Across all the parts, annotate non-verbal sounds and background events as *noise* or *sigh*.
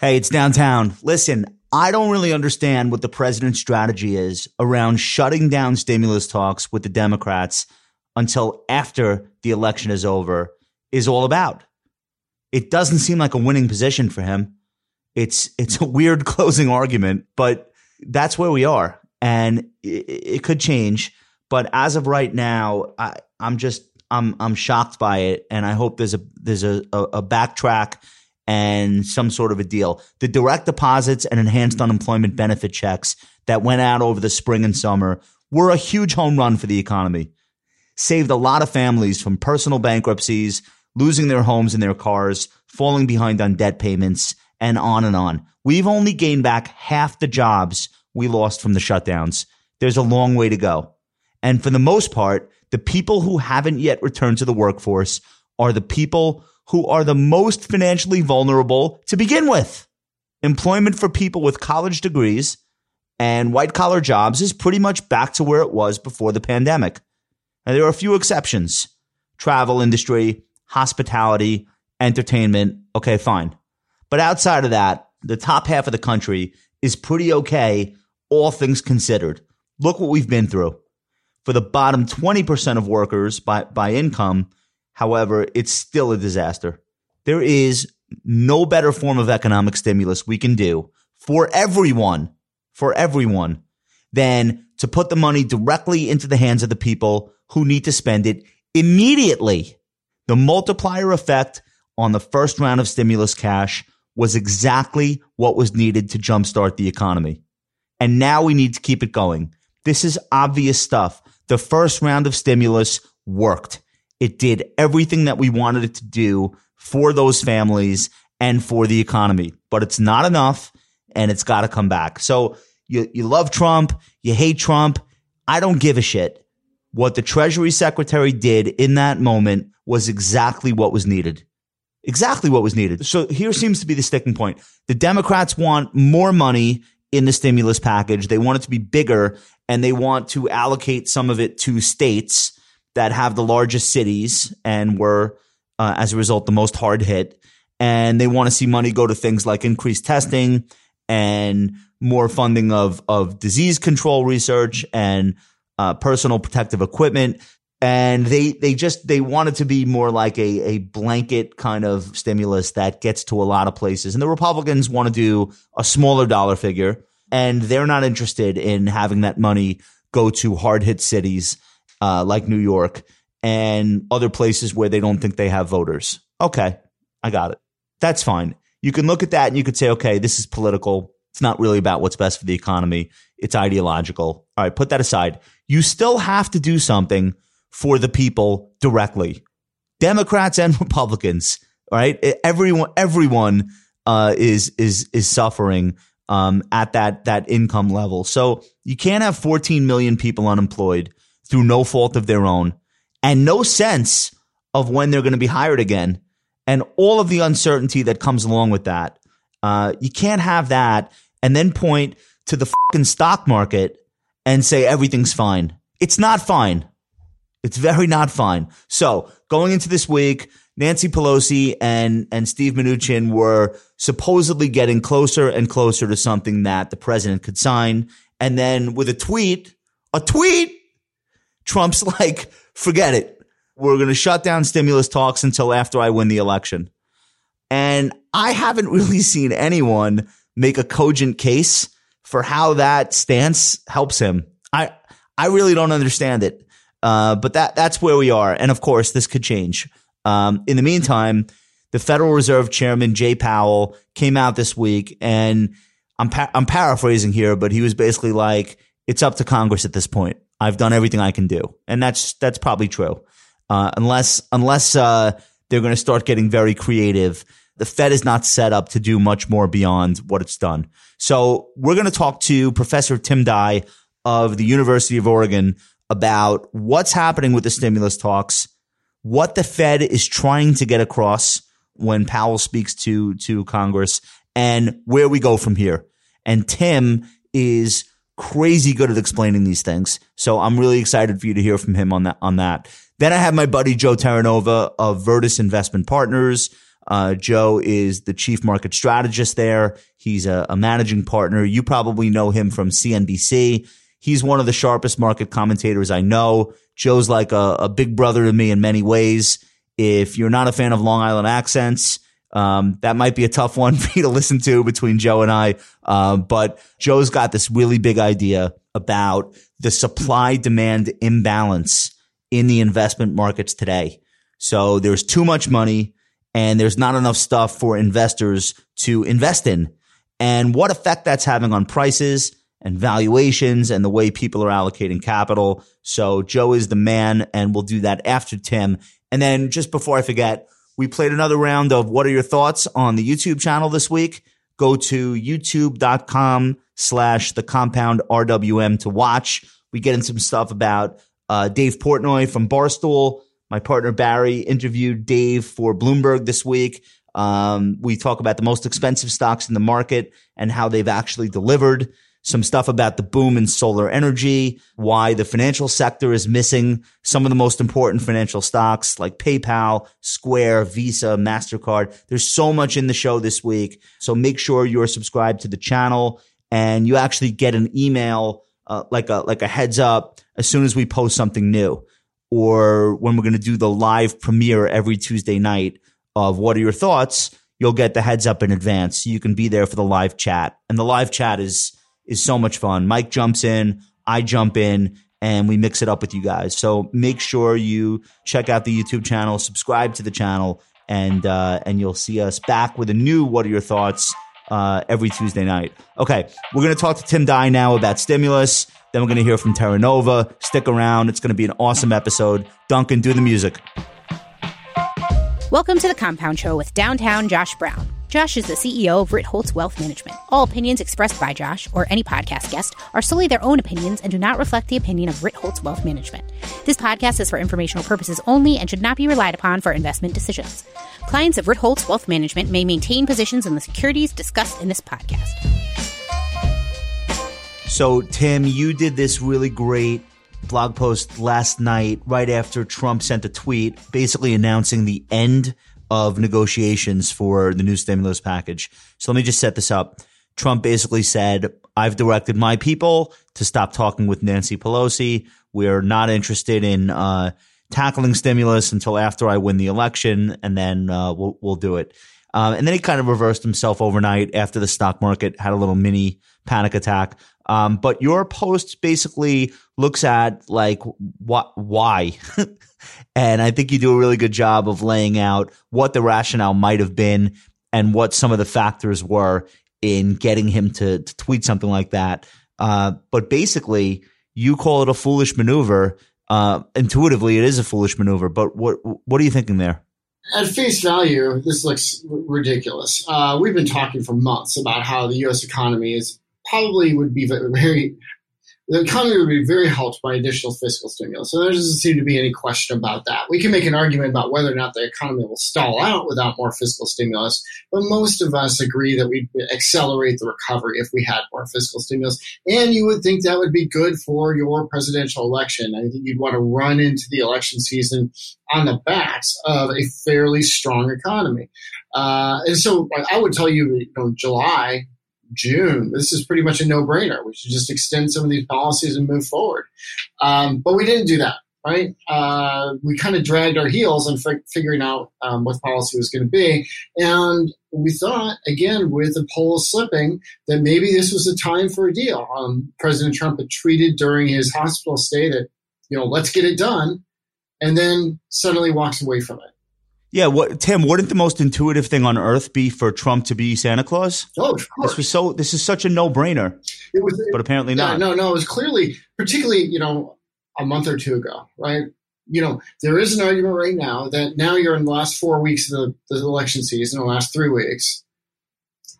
Hey, it's downtown. Listen, I don't really understand what the president's strategy is around shutting down stimulus talks with the Democrats until after the election is over is all about. It doesn't seem like a winning position for him. It's it's a weird *laughs* closing argument, but that's where we are, and it, it could change. But as of right now, I, I'm just I'm I'm shocked by it, and I hope there's a there's a, a, a backtrack and some sort of a deal. The direct deposits and enhanced unemployment benefit checks that went out over the spring and summer were a huge home run for the economy. Saved a lot of families from personal bankruptcies, losing their homes and their cars, falling behind on debt payments, and on and on. We've only gained back half the jobs we lost from the shutdowns. There's a long way to go. And for the most part, the people who haven't yet returned to the workforce are the people who are the most financially vulnerable to begin with. Employment for people with college degrees and white collar jobs is pretty much back to where it was before the pandemic. Now, there are a few exceptions travel industry, hospitality, entertainment. Okay, fine. But outside of that, the top half of the country is pretty okay, all things considered. Look what we've been through. For the bottom 20% of workers by, by income, However, it's still a disaster. There is no better form of economic stimulus we can do for everyone, for everyone, than to put the money directly into the hands of the people who need to spend it immediately. The multiplier effect on the first round of stimulus cash was exactly what was needed to jumpstart the economy. And now we need to keep it going. This is obvious stuff. The first round of stimulus worked. It did everything that we wanted it to do for those families and for the economy, but it's not enough and it's got to come back. So you, you love Trump, you hate Trump. I don't give a shit. What the Treasury Secretary did in that moment was exactly what was needed. Exactly what was needed. So here seems to be the sticking point. The Democrats want more money in the stimulus package. They want it to be bigger and they want to allocate some of it to states that have the largest cities and were, uh, as a result, the most hard hit. And they want to see money go to things like increased testing and more funding of, of disease control research and uh, personal protective equipment. And they, they just, they want it to be more like a, a blanket kind of stimulus that gets to a lot of places. And the Republicans want to do a smaller dollar figure and they're not interested in having that money go to hard hit cities uh, like New York and other places where they don't think they have voters. Okay, I got it. That's fine. You can look at that and you could say, okay, this is political. It's not really about what's best for the economy. It's ideological. All right, put that aside. You still have to do something for the people directly. Democrats and *laughs* Republicans, right? Everyone, everyone uh, is is is suffering um, at that that income level. So you can't have 14 million people unemployed through no fault of their own and no sense of when they're going to be hired again and all of the uncertainty that comes along with that. Uh, you can't have that and then point to the fucking stock market and say everything's fine. It's not fine. It's very not fine. So going into this week, Nancy Pelosi and, and Steve Mnuchin were supposedly getting closer and closer to something that the president could sign. And then with a tweet, a tweet Trump's *laughs* like, forget it. We're going to shut down stimulus talks until after I win the election. And I haven't *laughs* really seen anyone make a cogent case for how that stance helps him. I, I really don't understand it. Uh, but that, that's where we are. And of course, this could change. Um, in the meantime, the Federal Reserve Chairman Jay Powell came out this week and I'm, I'm paraphrasing here, but he was basically like, it's up to Congress at this point. I've done everything I can do, and that's that's probably true. Uh, unless unless uh, they're going to start getting very creative, the Fed is not set up to do much more beyond what it's done. So we're going to talk to Professor Tim Duy of the University of Oregon about what's happening with the stimulus talks, what the Fed is trying to get across when Powell speaks to to Congress, and where we go from here. And Tim is crazy good at explaining these things. So I'm really excited for you to hear from him on that, on that. Then I have my buddy Joe Terranova of Virtus Investment Partners. Uh, Joe is the chief market strategist there. He's a, a managing partner. You probably know him from CNBC. He's one of the sharpest market commentators I know. Joe's like a, a big brother to me in many ways. If you're not a fan of Long Island accents, um, that might be a tough one *laughs* for you to listen to between Joe and I. Um, but Joe's got this really big idea about the supply demand imbalance in the investment markets today. So there's too much money and there's not enough stuff for investors to invest in and what effect that's having on prices and valuations and the way people are allocating capital. So Joe is the man and we'll do that after Tim. And then just before I forget, we played another round of what are your thoughts on the YouTube channel this week. Go to youtube.com slash the compound RWM to watch. We get in some stuff about uh, Dave Portnoy from Barstool. My partner Barry interviewed Dave for Bloomberg this week. Um, we talk about the most expensive stocks in the market and how they've actually delivered some stuff about the boom in solar energy, why the financial sector is missing some of the most important financial stocks like PayPal, Square, Visa, MasterCard. There's so much in the show this week. So make sure you're subscribed to the channel and you actually get an email, uh, like a, like a heads up as soon as we post something new or when we're going to do the live premiere every Tuesday night of what are your thoughts? You'll get the heads up in advance. So you can be there for the live chat and the live chat is, is so much fun. Mike jumps in, I jump in, and we mix it up with you guys. So make sure you check out the YouTube channel, subscribe to the channel, and uh, and you'll see us back with a new "What are your thoughts?" Uh, every Tuesday night. Okay, we're to talk to Tim Duy now about stimulus. Then we're to hear from Terranova. Stick around; it's to be an awesome episode. Duncan, do the music. Welcome to the Compound Show with downtown Josh Brown. Josh is the CEO of Ritholtz Wealth Management. All opinions expressed by Josh or any podcast guest are solely their own opinions and do not reflect the opinion of Ritholtz Wealth Management. This podcast is for informational purposes only and should not be relied upon for investment decisions. Clients of Ritholtz Wealth Management may maintain positions in the securities discussed in this podcast. So, Tim, you did this really great blog post last night, right after Trump sent a tweet basically announcing the end of negotiations for the new stimulus package. So let me just set this up. Trump basically said, I've directed my people to stop talking with Nancy Pelosi. We're not interested in uh, tackling stimulus until after I win the election, and then uh, we'll, we'll do it. Um, and then he kind of reversed himself overnight after the stock market had a little mini panic attack. Um, but your post basically looks at like what, why, *laughs* and I think you do a really good job of laying out what the rationale might have been and what some of the factors were in getting him to, to tweet something like that. Uh, but basically, you call it a foolish maneuver. Uh, intuitively, it is a foolish maneuver. But what what are you thinking there? At face value, this looks ridiculous. Uh, we've been talking for months about how the U.S. economy is probably would be very the economy would be very helped by additional fiscal stimulus. So there doesn't seem to be any question about that. We can make an argument about whether or not the economy will stall out without more fiscal stimulus, but most of us agree that we'd accelerate the recovery if we had more fiscal stimulus. And you would think that would be good for your presidential election. I think you'd want to run into the election season on the backs of a fairly strong economy. Uh, and so I would tell you, you know, July June. This is pretty much a no brainer. We should just extend some of these policies and move forward. Um, but we didn't do that, right? Uh, we kind of dragged our heels in f- figuring out um, what policy was going to be. And we thought, again, with the polls slipping, that maybe this was a time for a deal. Um, President Trump had tweeted during his hospital stay that, you know, let's get it done. And then suddenly walks away from it. Yeah, what Tim? Wouldn't the most intuitive thing on earth be for Trump to be Santa Claus? Oh, of course. This was so. This is such a no brainer. It was, but apparently yeah, not. No, no. It was clearly, particularly, you know, a month or two ago, right? You know, there is an argument right now that now you're in the last four weeks of the, the election season, the last three weeks.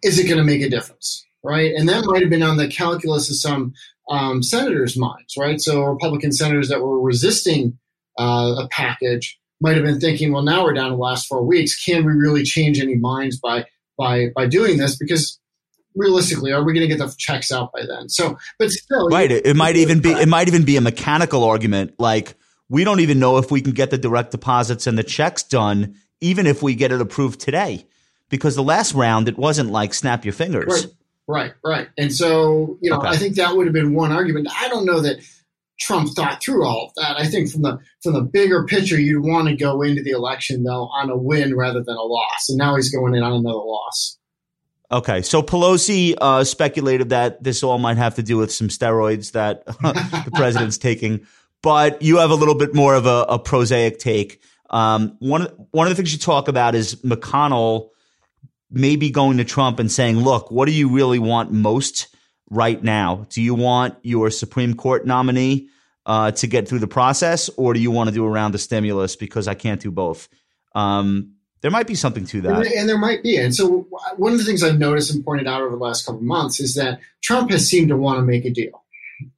Is it going to make a difference, right? And that might have been on the calculus of some um, senators' minds, right? So Republican senators that were resisting uh, a package might have been thinking, well, now we're down to the last four weeks. Can we really change any minds by by by doing this? Because realistically, are we going to get the checks out by then? So, but still, right? It, it might even be it might even be a mechanical argument, like we don't even know if we can get the direct deposits and the checks done even if we get it approved today, because the last round it wasn't like snap your fingers. Right, right, right. And so you know, okay. I think that would have been one argument. I don't know that Trump thought through all of that. I think from the from the bigger picture, you'd want to go into the election though on a win rather than a loss. And now he's going in on another loss. Okay, so Pelosi uh, speculated that this all might have to do with some steroids that *laughs* the president's taking, but you have a little bit more of a, a prosaic take. Um, one one of the things you talk about is McConnell maybe going to Trump and saying, "Look, what do you really want most right now? Do you want your Supreme Court nominee uh, to get through the process, or do you want to do around the stimulus because I can't do both?" Um, there might be something to that. And, there might be. And so, one of the things I've noticed and pointed out over the last couple of months is that Trump has seemed to want to make a deal.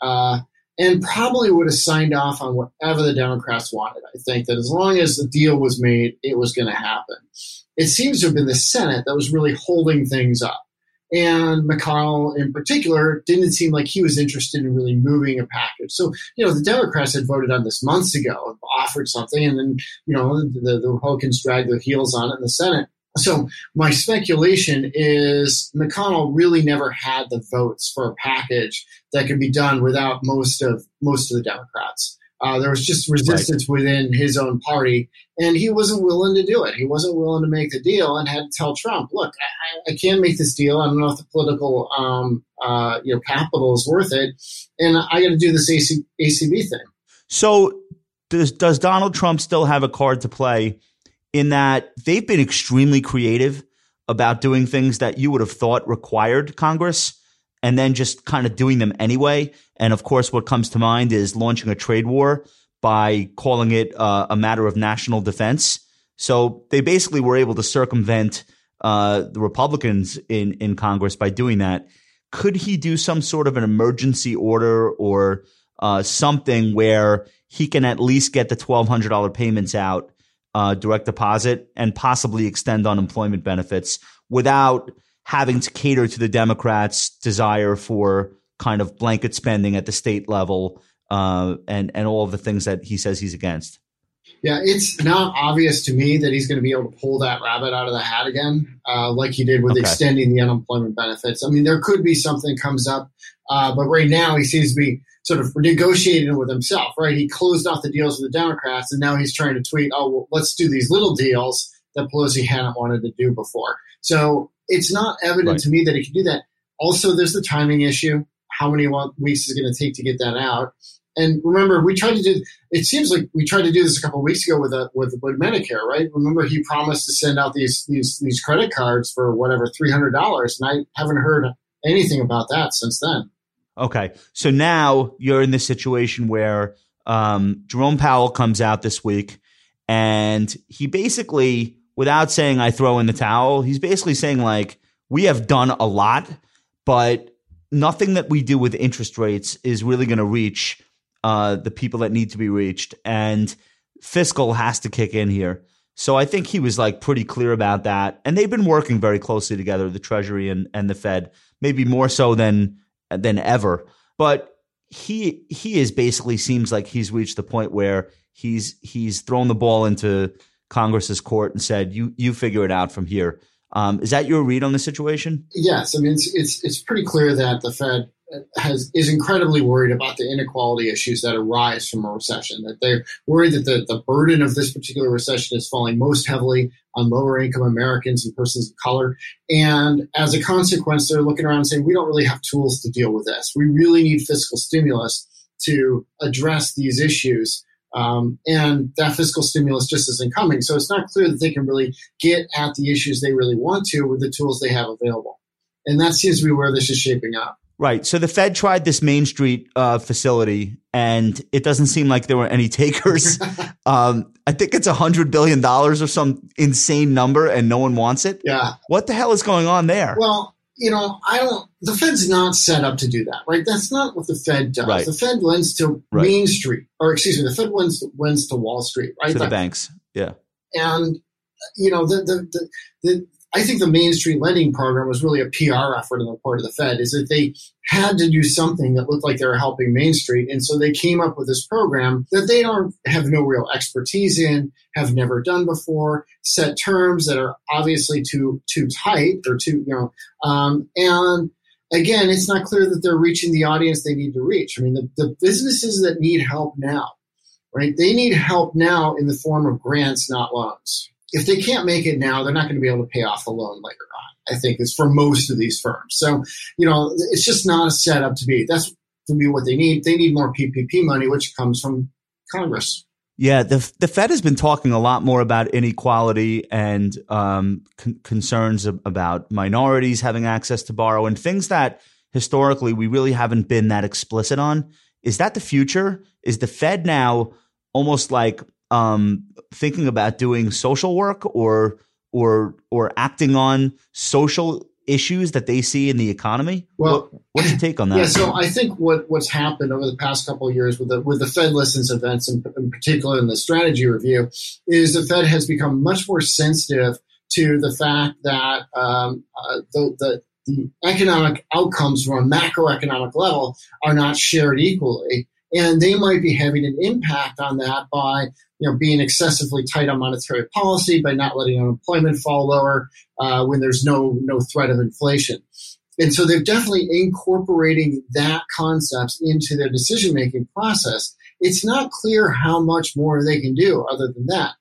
Uh, and probably would have signed off on whatever the Democrats wanted. I think that as long as the deal was made, it was going to happen. It seems to have been the Senate that was really holding things up. And McConnell, in particular, didn't seem like he was interested in really moving a package. So, you know, the Democrats had voted on this months ago, offered something, and then, you know, the, the Republicans dragged their heels on it in the Senate. So my speculation is McConnell really never had the votes for a package that could be done without most of most of the Democrats. Uh, there was just resistance right. within his own party, and he wasn't willing to do it. He wasn't willing to make the deal, and had to tell Trump, "Look, I, I can't make this deal. I don't know if the political, um, uh, you know, capital is worth it, and I got to do this AC, ACB thing." So, does does Donald Trump still have a card to play in that they've been extremely creative about doing things that you would have thought required Congress and then just kind of doing them anyway. And of course, what comes to mind is launching a trade war by calling it uh, a matter of national defense. So they basically were able to circumvent uh, the Republicans in, in Congress by doing that. Could he do some sort of an emergency order or uh, something where he can at least get the $1,200 payments out uh, direct deposit and possibly extend unemployment benefits without having to cater to the Democrats' desire for kind of blanket spending at the state level uh, and and all of the things that he says he's against. Yeah, it's not obvious to me that he's going to be able to pull that rabbit out of the hat again, uh, like he did with okay. extending the unemployment benefits. I mean, there could be something comes up, uh, but right now he seems to be sort of negotiating with himself, right? He closed off the deals with the Democrats, and now he's trying to tweet, oh, well, let's do these little deals that Pelosi hadn't wanted to do before. So it's not evident right. to me that he can do that. Also, there's the timing issue. How many weeks is it going to take to get that out? And remember, we tried to do. It seems like we tried to do this a couple of weeks ago with a, with with Medicare, right? Remember, he promised to send out these these these credit cards for whatever three hundred dollars, and I haven't heard anything about that since then. Okay. So now you're in this situation where um, Jerome Powell comes out this week and he basically, without saying I throw in the towel, he's basically saying, like, we have done a lot, but nothing that we do with interest rates is really going to reach uh, the people that need to be reached. And fiscal has to kick in here. So I think he was like pretty clear about that. And they've been working very closely together, the Treasury and, and the Fed, maybe more so than than ever. But he he is basically seems like he's reached the point where he's he's thrown the ball into Congress's court and said, "You you figure it out from here." Um, is that your read on the situation? Yes, I mean it's it's it's pretty clear that the Fed has is incredibly worried about the inequality issues that arise from a recession. That they're worried that the, the burden of this particular recession is falling most heavily on lower income Americans and persons of color. And as a consequence, they're looking around and saying, we don't really have tools to deal with this. We really need fiscal stimulus to address these issues. Um, and that fiscal stimulus just isn't coming. So it's not clear that they can really get at the issues they really want to with the tools they have available. And that seems to be where this is shaping up. Right. So the Fed tried this Main Street uh, facility, and it doesn't seem like there were any takers. *laughs* um, I think it's a hundred billion dollars or some insane number, and no one wants it. Yeah. What the hell is going on there? Well, you know, I don't. The Fed's not set up to do that, right? That's not what the Fed does. Right. The Fed lends to right. Main Street, or excuse me, the Fed lends lends to Wall Street, right? To the banks. Yeah. And you know, the the the, the I think the Main Street lending program was really a PR effort on the part of the Fed, is that they had to do something that looked like they were helping Main Street. And so they came up with this program that they don't have no real expertise in, have never done before, set terms that are obviously too too tight or too, you know, um, and again, it's not clear that they're reaching the audience they need to reach. I mean, the, the businesses that need help now, right? They need help now in the form of grants, not loans if they can't make it now, they're not going to be able to pay off the loan later on. I think is for most of these firms. So, you know, it's just not a setup to be. That's to be what they need. They need more PPP money, which comes from Congress. Yeah, the the Fed has been talking a lot more about inequality and um, con- concerns about minorities having access to borrow and things that historically we really haven't been that explicit on. Is that the future? Is the Fed now almost like um, thinking about doing social work or or or acting on social issues that they see in the economy? Well, what, what's your take on that? *laughs* Yeah, so I think what what's happened over the past couple of years with the with the Fed listens events, in, in particular in the strategy review, is the Fed has become much more sensitive to the fact that um, uh, the, the the economic outcomes from a macroeconomic level are not shared equally and they might be having an impact on that by you know being excessively tight on monetary policy, by not letting unemployment fall lower uh, when there's no no threat of inflation. And so they're definitely incorporating that concept into their decision making process. It's not clear how much more they can do other than that.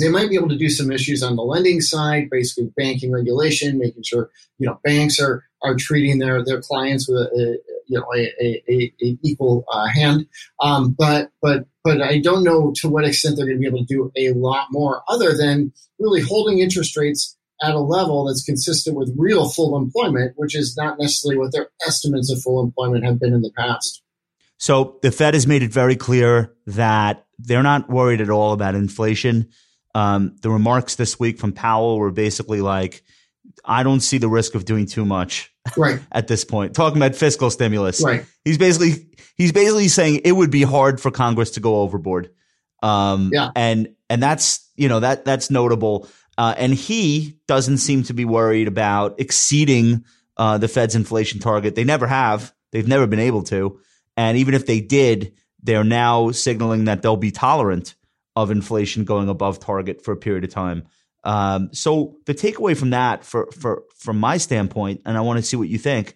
They might be able to do some issues on the lending side, basically banking regulation, making sure you know banks are are treating their their clients with a, you know a, a, a, equal uh, hand. Um, but but but I don't know to what extent they're going to be able to do a lot more, other than really holding interest rates at a level that's consistent with real full employment, which is not necessarily what their estimates of full employment have been in the past. So the Fed has made it very clear that they're not worried at all about inflation. Um, the remarks this week from Powell were basically like, I don't see the risk of doing too much right. *laughs* at this point. Talking about fiscal stimulus. Right. He's basically he's basically saying it would be hard for Congress to go overboard. Um, yeah. and and that's you know that that's notable. Uh, and he doesn't seem to be worried about exceeding uh, the Fed's inflation target. They never have. They've never been able to. And even if they did, they're now signaling that they'll be tolerant of inflation going above target for a period of time. Um, so the takeaway from that, for for from my standpoint, and I want to see what you think,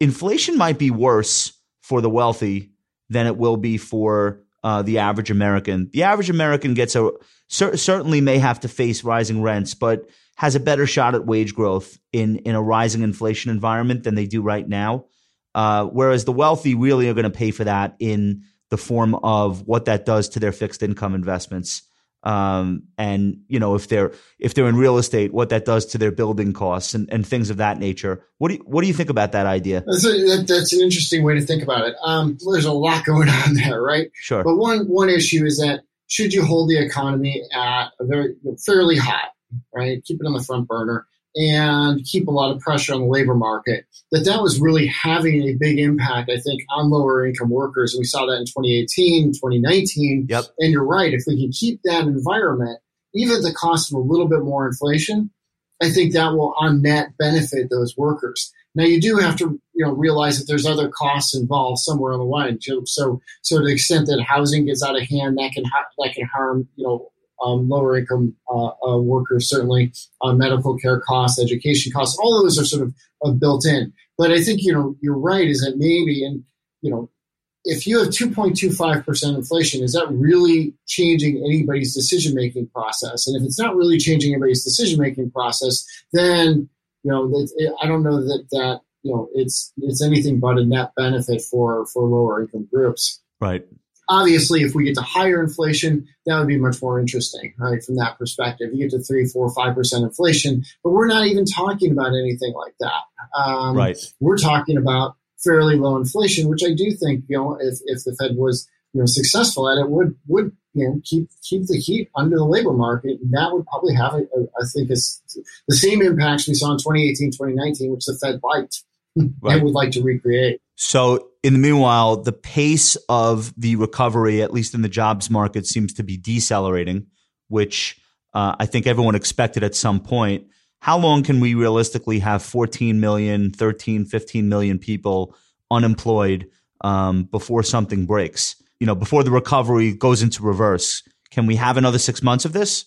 inflation might be worse for the wealthy than it will be for uh, the average American. The average American gets a cer- certainly may have to face rising rents, but has a better shot at wage growth in in a rising inflation environment than they do right now. Uh, whereas the wealthy really are going to pay for that in the form of what that does to their fixed income investments. Um, and you know if they're if they're in real estate, what that does to their building costs and, and things of that nature. What do you, what do you think about that idea? That's, a, that, that's an interesting way to think about it. Um, there's a lot *laughs* going on there, right? Sure. But one one issue is that should you hold the economy at a very fairly hot, right? Keep it on the front burner and keep a lot of pressure on the labor market, that that was really having a big impact, I think, on lower income workers. And we saw that in 2018, 2019. Yep. And you're right. If we can keep that environment, even at the cost of a little bit more inflation, I think that will on net benefit those workers. Now you do have to, you know, realize that there's other costs involved somewhere on the line. So, so to the extent that housing gets out of hand, that can ha- that can harm, you know, um, lower income uh, uh, workers, certainly uh, medical care costs, education costs, all those are sort of uh, built in. But I think you know you're right. Is that maybe and you know if you have 2.25 percent inflation, is that really changing anybody's decision making process? And if it's not really changing anybody's decision making process, then you know it, I don't know that that you know it's it's anything but a net benefit for for lower income groups. Right. Obviously, if we get to higher inflation, that would be much more interesting, right? From that perspective, you get to three, four, five percent inflation, but we're not even talking about anything like that. Um, right. We're talking about fairly low inflation, which I do think, you know, if, if the Fed was, you know, successful at it, would would you know keep keep the heat under the labor market. And that would probably have, a, a, I think, a, the same impacts we saw in 2018, 2019, which the Fed liked right. and would like to recreate. So, in the meanwhile, the pace of the recovery, at least in the jobs market, seems to be decelerating, which Uh, I think everyone expected at some point. How long can we realistically have 14 million, 13, 15 million people unemployed um, before something breaks? You know, before the recovery goes into reverse. Can we have another six months of this?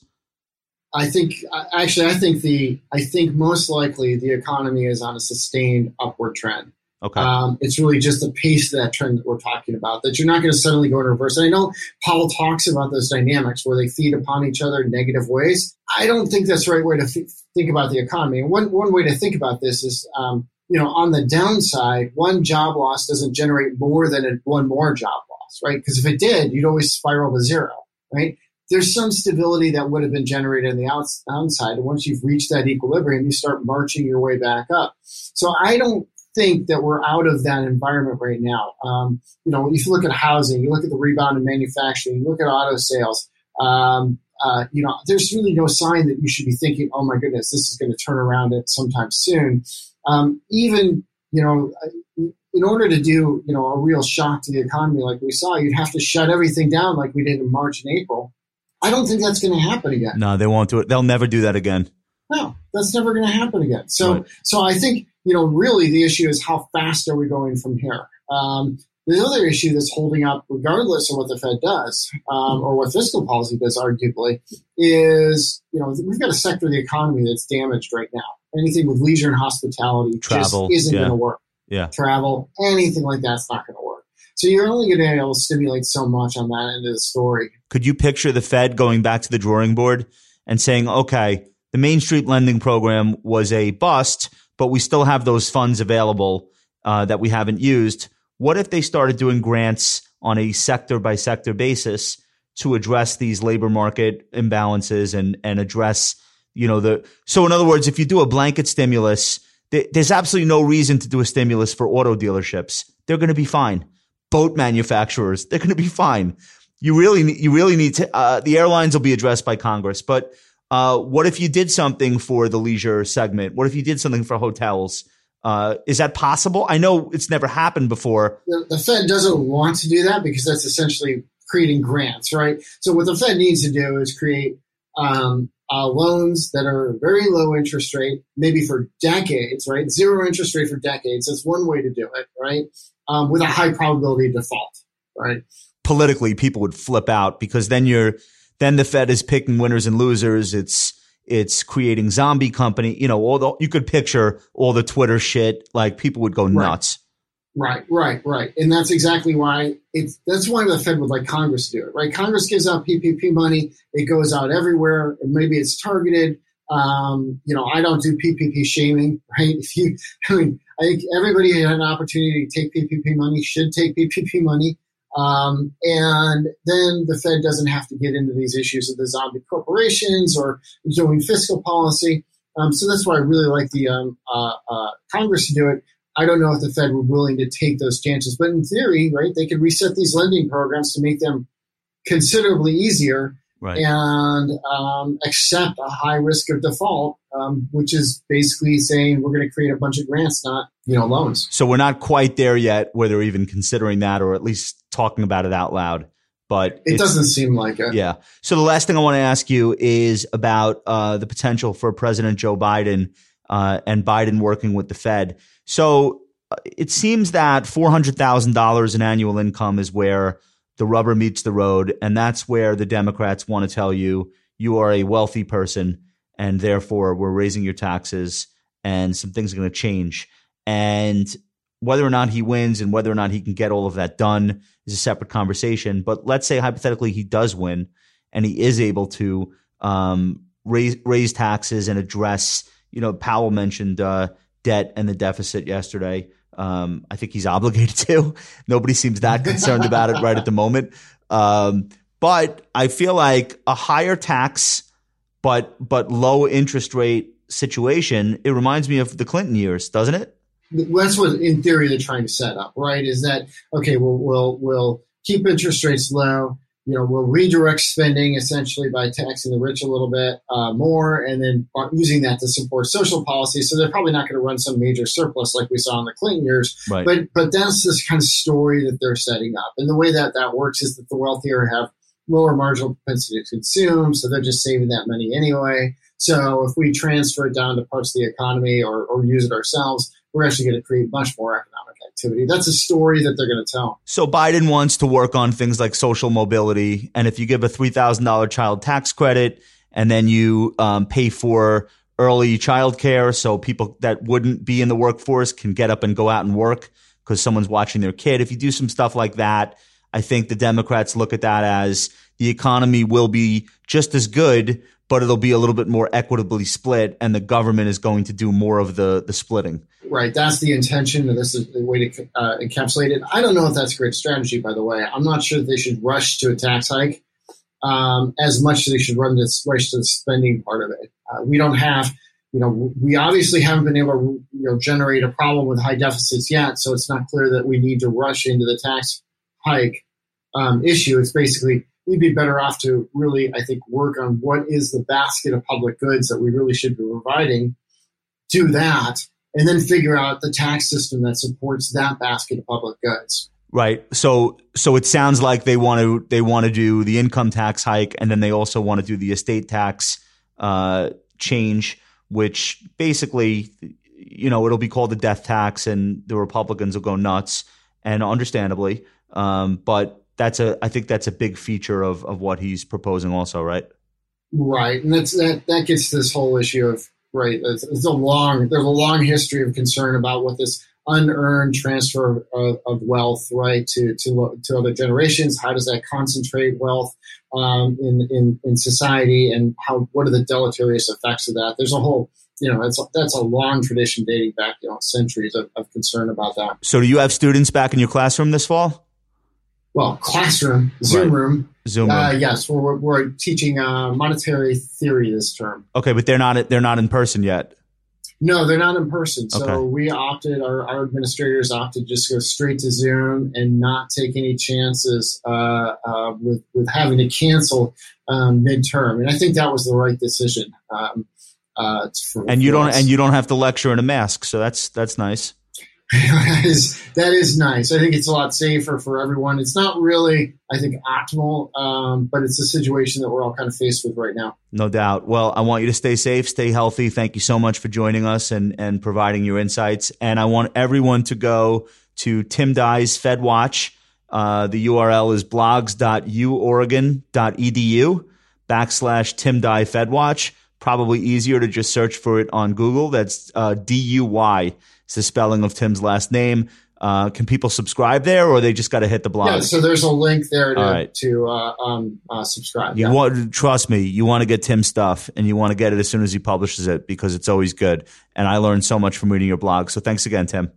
I think actually, I think the I think most likely the economy is on a sustained upward trend. Okay. Um, it's really just the pace of that trend that we're talking about. That you're not going to suddenly go in reverse. And I know Paul talks about those dynamics where they feed upon each other in negative ways. I don't think that's the right way to think about the economy. And one one way to think about this is, um, you know, on the downside, one job loss doesn't generate more than a, one more job loss, right? Because if it did, you'd always spiral to zero, right? there's some stability that would have been generated on the outside. And once you've reached that equilibrium, you start marching your way back up. So I don't think that we're out of that environment right now. Um, you know, if you look at housing, you look at the rebound in manufacturing, you look at auto sales, um, uh, you know, there's really no sign that you should be thinking, oh my goodness, this is going to turn around at sometime soon. Um, even, you know, in order to do, you know, a real shock to the economy like we saw, you'd have to shut everything down like we did in March and April. I don't think that's going to happen again. No, they won't do it. They'll never do that again. No, that's never going to happen again. So, Right. so I think you know, really, the issue is how fast are we going from here. Um, the other issue that's holding up, regardless of what the Fed does um, or what fiscal policy does, arguably, is you know we've got a sector of the economy that's damaged right now. Anything with leisure and hospitality Travel, just isn't yeah. going to work. Yeah. Travel, anything like that's not going to work. So you're only going to be able to stimulate so much on that end of the story. Could you picture the Fed going back to the drawing board and saying, okay, the Main Street lending program was a bust, but we still have those funds available uh, that we haven't used. What if they started doing grants on a sector by sector basis to address these labor market imbalances and and address, you know, the so in other words, if you do a blanket stimulus, th- there's absolutely no reason to do a stimulus for auto dealerships. They're going to be fine. Boat manufacturers, they're going to be fine. You really, you really need to. Uh, the airlines will be addressed by Congress, but uh, what if you did something for the leisure segment? What if you did something for hotels? Uh, is that possible? I know it's never happened before. the, the Fed doesn't want to do that because that's essentially creating grants, right? So what the Fed needs to do is create um, uh, loans that are very low interest rate, maybe for decades, right? Zero interest rate for decades. That's one way to do it, right? Um, with a high probability of default, right? Politically, people would flip out because then you're, then the Fed is picking winners and losers. It's, it's creating zombie company. You know, all the, you could picture all the Twitter shit. Like people would go nuts. Right, right, right. And that's exactly why it's that's why the Fed would like Congress to do it, right? Congress gives out PPP money, it goes out everywhere, and maybe it's targeted. Um, you know, I don't do PPP shaming, *laughs* right? If you, I mean, I think everybody had an opportunity to take PPP money should take PPP money. Um, and then the Fed doesn't have to get into these issues of the zombie corporations or doing fiscal policy. Um, so that's why I really like the um, uh, uh, Congress to do it. I don't know if the Fed were willing to take those chances, but in theory, right, they could reset these lending programs to make them considerably easier Right. and um, accept a high risk of default, um, which is basically saying we're going to create a bunch of grants, not you know loans. So we're not quite there yet where they're even considering that or at least talking about it out loud. But It doesn't seem like it. Yeah. So the last thing I want to ask you is about uh, the potential for President Joe Biden uh, and Biden working with the Fed. So uh, it seems that four hundred thousand dollars in annual income is where the rubber meets the road, and that's where the Democrats want to tell you you are a wealthy person, and therefore we're raising your taxes, and some things are going to change. And whether or not he wins and whether or not he can get all of that done is a separate conversation. But let's say hypothetically he does win and he is able to um, raise raise taxes and address. You know, Powell mentioned uh, debt and the deficit yesterday. Um, I think he's *laughs* obligated to. Nobody seems that concerned about it right at the moment. Um, but I feel like a higher tax, but but low interest rate situation. It reminds me of the Clinton years, doesn't it? That's what in theory they're trying to set up, right? Is that okay? We'll we'll we'll keep interest rates low. You know, we'll redirect spending essentially by taxing the rich a little bit uh, more, and then using that to support social policy. So they're probably not going to run some major surplus like we saw in the Clinton years. Right. But but that's this kind of story that they're setting up, and the way that that works is that the wealthier have lower marginal propensity to consume, so they're just saving that money anyway. So if we transfer it down to parts of the economy or, or use it ourselves, we're actually going to create much more economic activity. That's a story that they're going to tell. So Biden wants to work on things like social mobility, and if you give a three thousand dollar child tax credit, and then you um, pay for early childcare, so people that wouldn't be in the workforce can get up and go out and work because someone's watching their kid. If you do some stuff like that, I think the Democrats look at that as the economy will be just as good, but it'll be a little bit more equitably split, and the government is going to do more of the the splitting. Right, that's the intention, and this is the way to uh, encapsulate it. I don't know if that's a great strategy, by the way. I'm not sure they should rush to a tax hike um, as much as they should run this rush to the spending part of it. Uh, we don't have, you know, we obviously haven't been able to, you know, generate a problem with high deficits yet, so it's not clear that we need to rush into the tax hike um, issue. It's basically we'd be better off to really, I think, work on what is the basket of public goods that we really should be providing. Do that and then figure out the tax system that supports that basket of public goods. Right. So so it sounds like they want to they want to do the income tax hike and then they also want to do the estate tax uh, change, which basically you know it'll be called the death tax and the Republicans will go nuts and understandably. Um, but that's a I think that's a big feature of of what he's proposing also, right? Right. And that's that that gets this whole issue of right? It's, it's, a long there's a long history of concern about what this unearned transfer of, of wealth, right, to, to to other generations. How does that concentrate wealth um, in, in in society, and how what are the deleterious effects of that? There's a whole you know that's that's a long tradition dating back you know centuries of, of concern about that. So, do you have students back in your classroom this fall? Well, classroom, Zoom right. room. Zoom uh, room. yes, we're, we're teaching uh, monetary theory this term. Okay, but they're not they're not in person yet. No, they're not in person. So okay. we opted, our, our administrators opted just go straight to Zoom and not take any chances uh, uh, with with having to cancel um, midterm. And I think that was the right decision. Um, uh, for, and you don't us. and you don't have to lecture in a mask, so that's that's nice. That is that is nice. I think it's a lot safer for everyone. It's not really, I think, optimal, um, but it's a situation that we're all kind of faced with right now. No doubt. Well, I want you to stay safe, stay healthy. Thank you so much for joining us and and providing your insights. And I want everyone to go to Tim Duy's Fed Watch. Uh, the URL is blogs.uoregon.edu backslash Tim Duy Fed Watch. Probably easier to just search for it on Google. That's uh, D U Y it's the spelling of Tim's last name. Uh, can people subscribe there, or they just got to hit the blog? Yeah, so there's a link there to, right. to uh, um, uh, subscribe. You yeah. want trust me, you want to get Tim's stuff, and you want to get it as soon as he publishes it because it's always good. And I learned so much from reading your blog. So thanks again, Tim.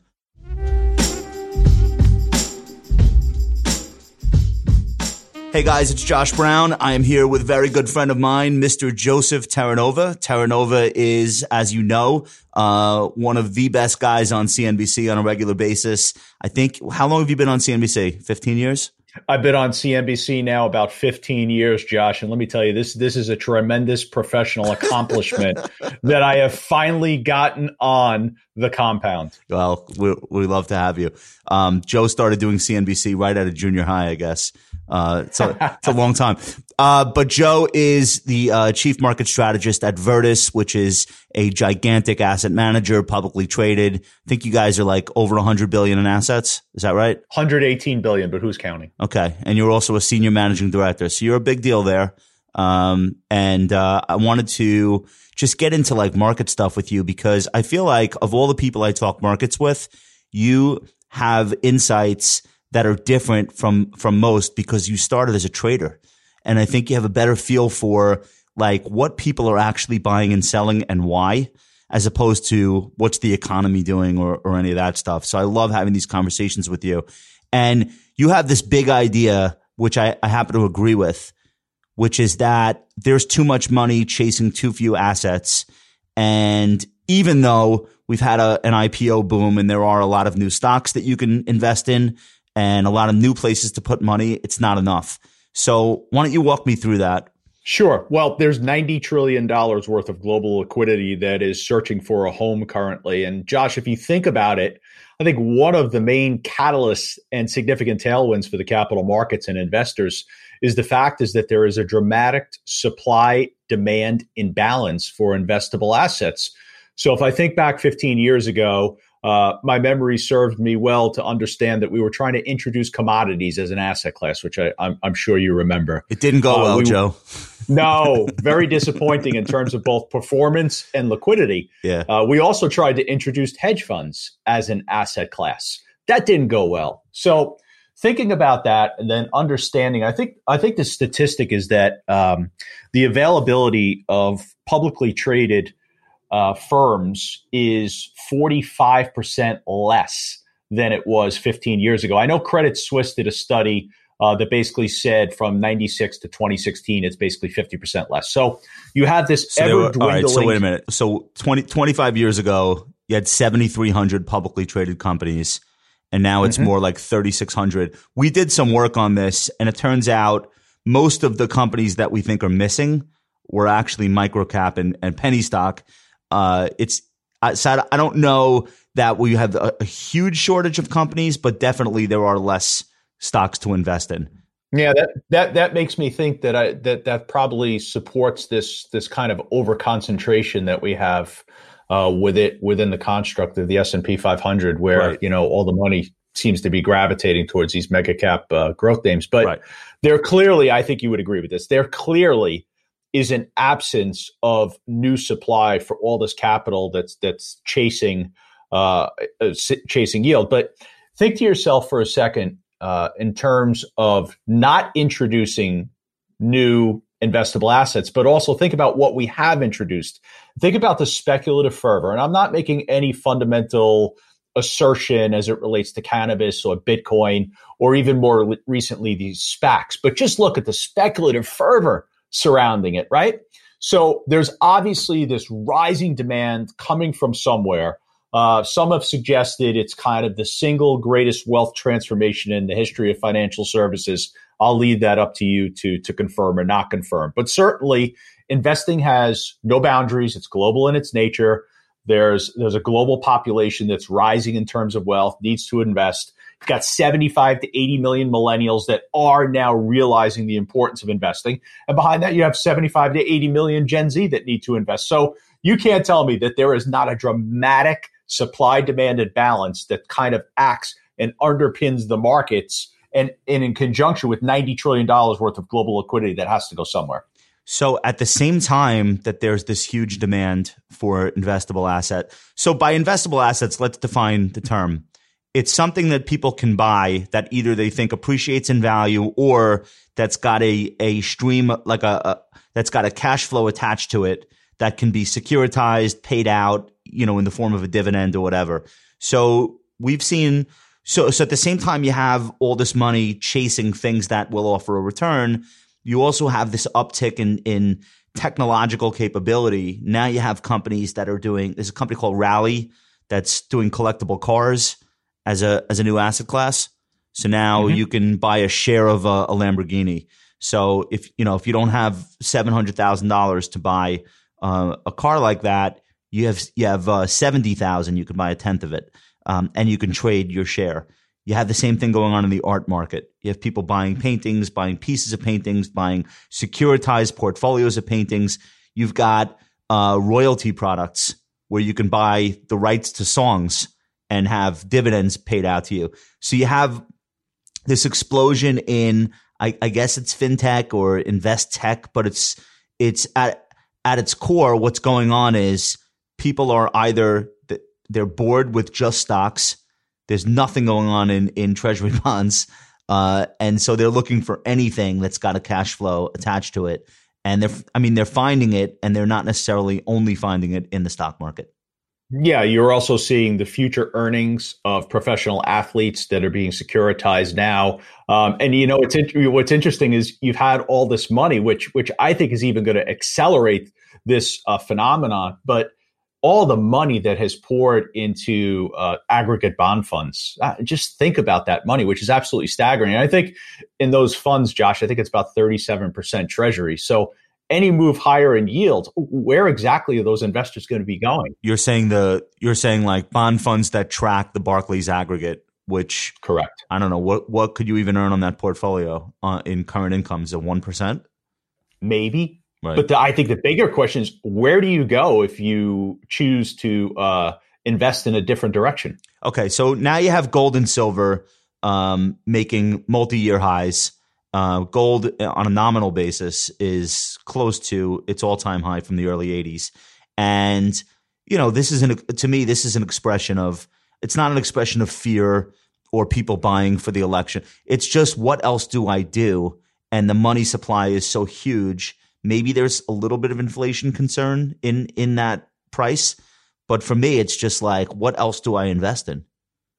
Hey guys, it's Josh Brown. I am here with very good friend of mine, Mr. Joseph Terranova. Terranova is, as you know, uh, one of the best guys on CNBC on a regular basis. I think, how long have you been on CNBC? 15 years? I've been on CNBC now about 15 years, Josh, and let me tell you, this this is a tremendous professional *laughs* accomplishment that I have finally gotten on the compound. Well, we we love to have you. Um, Joe started doing CNBC right out of junior high, I guess. Uh, it's, a, it's a long time. Uh, but Joe is the uh, chief market strategist at Virtus, which is a gigantic asset manager, publicly traded. I think you guys are like over 100 billion in assets. Is that right? 118 billion, but who's counting? Okay. And you're also a senior managing director. So you're a big deal there. Um, and uh, I wanted to just get into like market stuff with you because I feel like of all the people I talk markets with, you have insights that are different from from most because you started as a trader. And I think you have a better feel for like what people are actually buying and selling and why, as opposed to what's the economy doing or, or any of that stuff. So I love having these conversations with you. And you have this big idea, which I, I happen to agree with, which is that there's too much money chasing too few assets. And even though we've had a, an IPO boom and there are a lot of new stocks that you can invest in, and a lot of new places to put money, it's not enough. So why don't you walk me through that? Sure. Well, there's $90 trillion worth of global liquidity that is searching for a home currently. And Josh, if you think about it, I think one of the main catalysts and significant tailwinds for the capital markets and investors is the fact is that there is a dramatic supply demand imbalance for investable assets. So if I think back 15 years ago, uh, my memory served me well to understand that we were trying to introduce commodities as an asset class, which I, am sure you remember. It didn't go uh, well, we, Joe. *laughs* no, very disappointing in terms of both performance and liquidity. Yeah. Uh, we also tried to introduce hedge funds as an asset class. That didn't go well. So thinking about that and then understanding, I think I think the statistic is that um, the availability of publicly traded uh, firms is 45% less than it was 15 years ago. I know Credit Suisse did a study uh, that basically said from 96 to 2016, it's basically 50% less. So you have this so ever were, dwindling. so wait a minute. So 20, 25 years ago, you had 7,300 publicly traded companies, and now it's mm-hmm. more like 3,600. We did some work on this, and it turns out most of the companies that we think are missing were actually microcap and, and penny stock. Uh, it's I don't know that we have a, a, huge shortage of companies, but definitely there are less stocks to invest in. Yeah, that that that makes me think that I that that probably supports this this kind of over concentration that we have uh, with it within the construct of the S and P 500, where right. you know all the money seems to be gravitating towards these mega cap uh, growth names. But right. they're clearly, I think you would agree with this. They're clearly is an absence of new supply for all this capital that's that's chasing uh, uh chasing yield. But think to yourself for a second uh, in terms of not introducing new investable assets, but also think about what we have introduced. Think about the speculative fervor, and I'm not making any fundamental assertion as it relates to cannabis or Bitcoin or even more recently these SPACs, but just look at the speculative fervor surrounding it, right? So there's obviously this rising demand coming from somewhere. Uh, some have suggested it's kind of the single greatest wealth transformation in the history of financial services. I'll leave that up to you to to confirm or not confirm. But certainly, investing has no boundaries. It's global in its nature. There's there's a global population that's rising in terms of wealth, needs to invest. Got 75 to 80 million millennials that are now realizing the importance of investing. And behind that, you have 75 to 80 million Gen Z that need to invest. So you can't tell me that there is not a dramatic supply demand balance that kind of acts and underpins the markets and, and in conjunction with $90 trillion worth of global liquidity that has to go somewhere. So at the same time that there's this huge demand for investable asset. So by investable assets, let's define the term it's something that people can buy that either they think appreciates in value or that's got a, a stream like a, a that's got a cash flow attached to it that can be securitized, paid out, you know, in the form of a dividend or whatever. So we've seen so so at the same time you have all this money chasing things that will offer a return, you also have this uptick in in technological capability. Now you have companies that are doing there's a company called Rally that's doing collectible cars as a as a new asset class. So now mm-hmm. you can buy a share of a, a, Lamborghini. So if you know if you don't have seven hundred thousand dollars to buy uh, a car like that, you have you have uh, seventy thousand. You can buy a tenth of it, um, and you can trade your share. You have the same thing going on in the art market. You have people buying paintings, buying pieces of paintings, buying securitized portfolios of paintings. You've got uh, royalty products where you can buy the rights to songs and have dividends paid out to you. So you have this explosion in, I, I guess it's fintech or invest tech, but it's it's at at its core. What's going on is people are either they're bored with just stocks. There's nothing going on in in treasury *laughs* bonds, uh, and so they're looking for anything that's got a cash flow attached to it. And they're, I mean, they're finding it, and they're not necessarily only finding it in the stock market. Yeah, you're also seeing the future earnings of professional athletes that are being securitized now. Um, and you know, it's what's interesting is you've had all this money, which which I think is even going to accelerate this uh, phenomenon. But all the money that has poured into uh, aggregate bond funds, uh, just think about that money, which is absolutely staggering. And I think in those funds, Josh, I think it's about 37% treasury. So any move higher in yields, where exactly are those investors going to be going? You're saying the you're saying like bond funds that track the Barclays aggregate, which correct. I don't know what what could you even earn on that portfolio uh, in current incomes of one percent? Maybe, Right. But the, I think the bigger question is where do you go if you choose to uh, invest in a different direction? Okay, so now you have gold and silver um, making multi-year highs. Uh, gold uh, on a nominal basis is close to its all-time high from the early '80s, and you know this is an to me this is an expression of it's not an expression of fear or people buying for the election. It's just what else do I do? And the money supply is so huge Maybe there's a little bit of inflation concern in in that price, but for me, it's just like, what else do I invest in?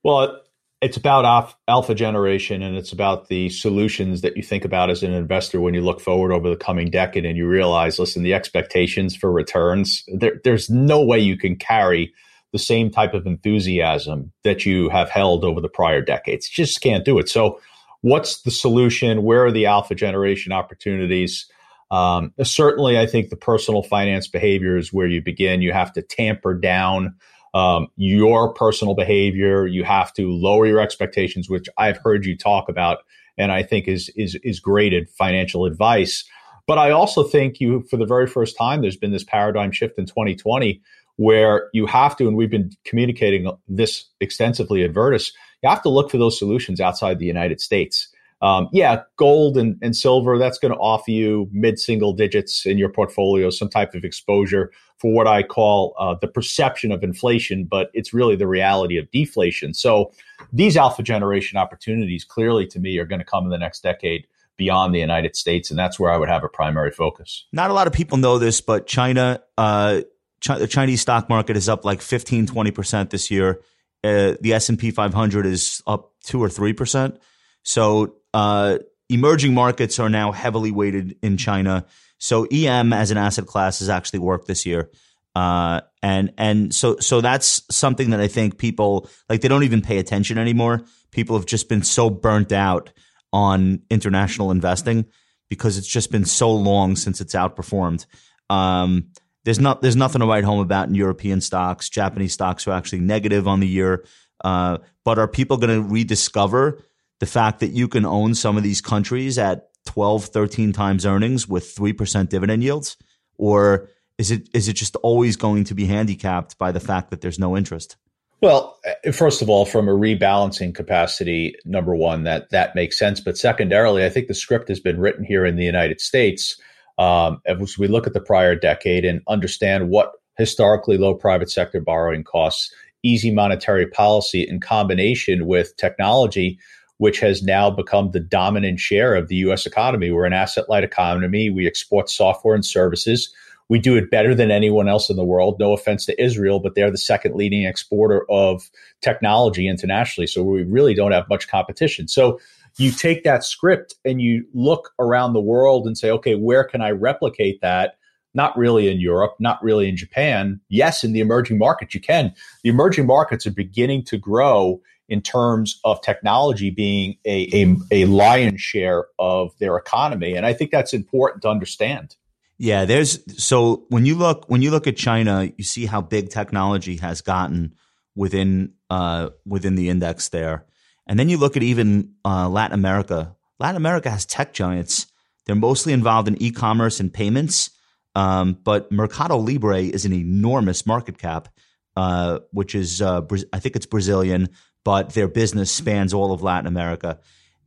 Well, it's about alpha generation and it's about the solutions that you think about as an investor when you look forward over the coming decade and you realize listen the expectations for returns there, there's no way you can carry the same type of enthusiasm that you have held over the prior decades. Just can't do it. So what's the solution? Where are the alpha generation opportunities? Um, certainly, I think the personal finance behavior is where you begin. You have to tamper down um, your personal behavior. You have to lower your expectations, which I've heard you talk about, and I think is is is great financial advice. But I also think you, for the very first time, there's been this paradigm shift in 2020 where you have to, and we've been communicating this extensively at Virtus, you have to look for those solutions outside the United States um, yeah, gold and, and silver, that's going to offer you mid single digits in your portfolio, some type of exposure for what I call uh, the perception of inflation, but it's really the reality of deflation. So these alpha generation opportunities clearly to me are going to come in the next decade beyond the United States. And that's where I would have a primary focus. Not a lot of people know this, but China, uh, the Chinese stock market is up like 15, 20% this year. Uh, the S&P 500 is up two or 3%. So uh, emerging markets are now heavily weighted in China. So EM as an asset class has actually worked this year. Uh, and and so so that's something that I think people like they don't even pay attention anymore. People have just been so burnt out on international investing because it's just been so long since it's outperformed. Um, there's not there's nothing to write home about in European stocks. Japanese stocks are actually negative on the year. Uh, but are people going to rediscover the fact that you can own some of these countries at 12, 13 times earnings with 3% dividend yields? Or is it is it just always going to be handicapped by the fact that there's no interest? Well, first of all, from a rebalancing capacity, number one, that that makes sense. But secondarily, I think the script has been written here in the United States. Um, as we look at the prior decade and understand what historically low private sector borrowing costs, easy monetary policy in combination with technology which has now become the dominant share of the US economy. We're an asset light economy. We export software and services. We do it better than anyone else in the world. No offense to Israel, but they're the second leading exporter of technology internationally. So we really don't have much competition. So you take that script and you look around the world and say, okay, where can I replicate that? Not really in Europe, not really in Japan. Yes, in the emerging markets, you can. The emerging markets are beginning to grow in terms of technology being a, a, a lion's share of their economy. And I think that's important to understand. Yeah, there's so when you look when you look at China, you see how big technology has gotten within uh, within the index there, and then you look at even uh, Latin America. Latin America has tech giants. They're mostly involved in e-commerce and payments, um, but Mercado Libre is an enormous market cap, uh, which is uh, I think it's Brazilian but their business spans all of Latin America.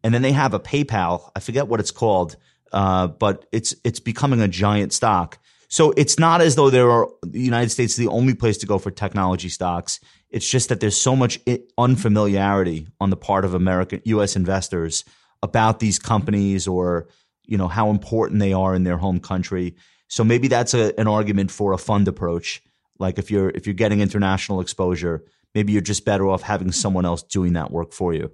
And then they have a PayPal. I forget what it's called, uh, but it's it's becoming a giant stock. So it's not as though there are the United States is the only place to go for technology stocks. It's just that there's so much unfamiliarity on the part of American U.S. investors about these companies or you know how important they are in their home country. So maybe that's a, an argument for a fund approach. Like if you're if you're getting international exposure, maybe you're just better off having someone else doing that work for you.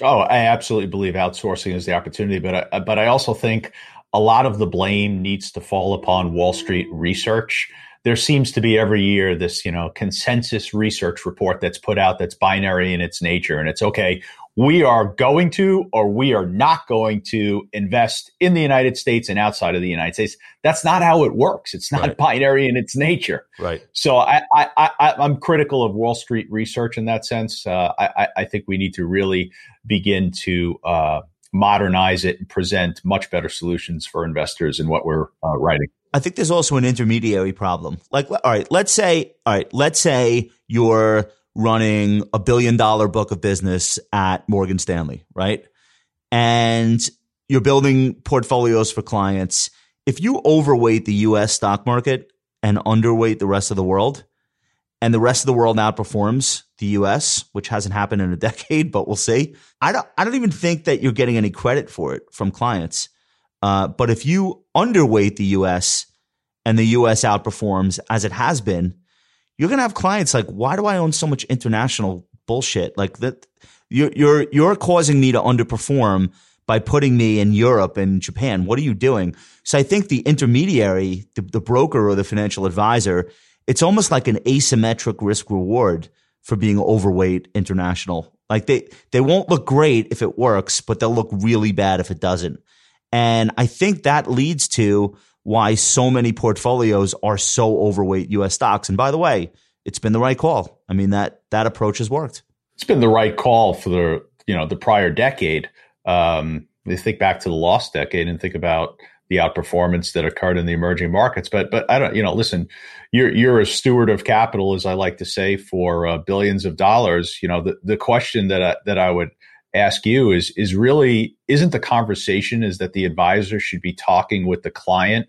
Oh, I absolutely believe outsourcing is the opportunity, but I, but I also think a lot of the blame needs to fall upon Wall Street research. There seems to be every year this, you know, consensus research report that's put out that's binary in its nature. And it's okay, we are going to or we are not going to invest in the United States and outside of the United States. That's not how it works. It's not right. binary in its nature. Right. So I, I, I, am critical of Wall Street research in that sense. Uh, I, I think we need to really begin to uh, modernize it and present much better solutions for investors in what we're uh, writing. I think there's also an intermediary problem. Like, all right, let's say, all right, let's say you're running a billion dollar book of business at Morgan Stanley, right? And you're building portfolios for clients. If you overweight the US stock market and underweight the rest of the world, and the rest of the world outperforms the US, which hasn't happened in a *laughs* decade, but we'll see. I don't, I don't even think that you're getting any credit for it from clients. Uh, but if you underweight the US and the US outperforms as it has been, you're going to have clients like, why do I own so much international bullshit? Like that, you're, you're, you're causing me to underperform by putting me in Europe and Japan. What are you doing? So I think the intermediary, the, the broker or the financial advisor, it's almost like an asymmetric risk reward for being overweight international. Like they, they won't look great if it works, but they'll look really bad if it doesn't. And I think that leads to why so many portfolios are so overweight US stocks. And by the way, it's been the right call. I mean that that approach has worked. It's been the right call for the you know the prior decade. Um, you think back to the lost decade and think about the outperformance that occurred in the emerging markets. But but I don't you know listen, you're you're a steward of capital, as I like to say, for uh, billions of dollars. You know the the question that I, that I would ask you is is really isn't the conversation is that the advisor should be talking with the client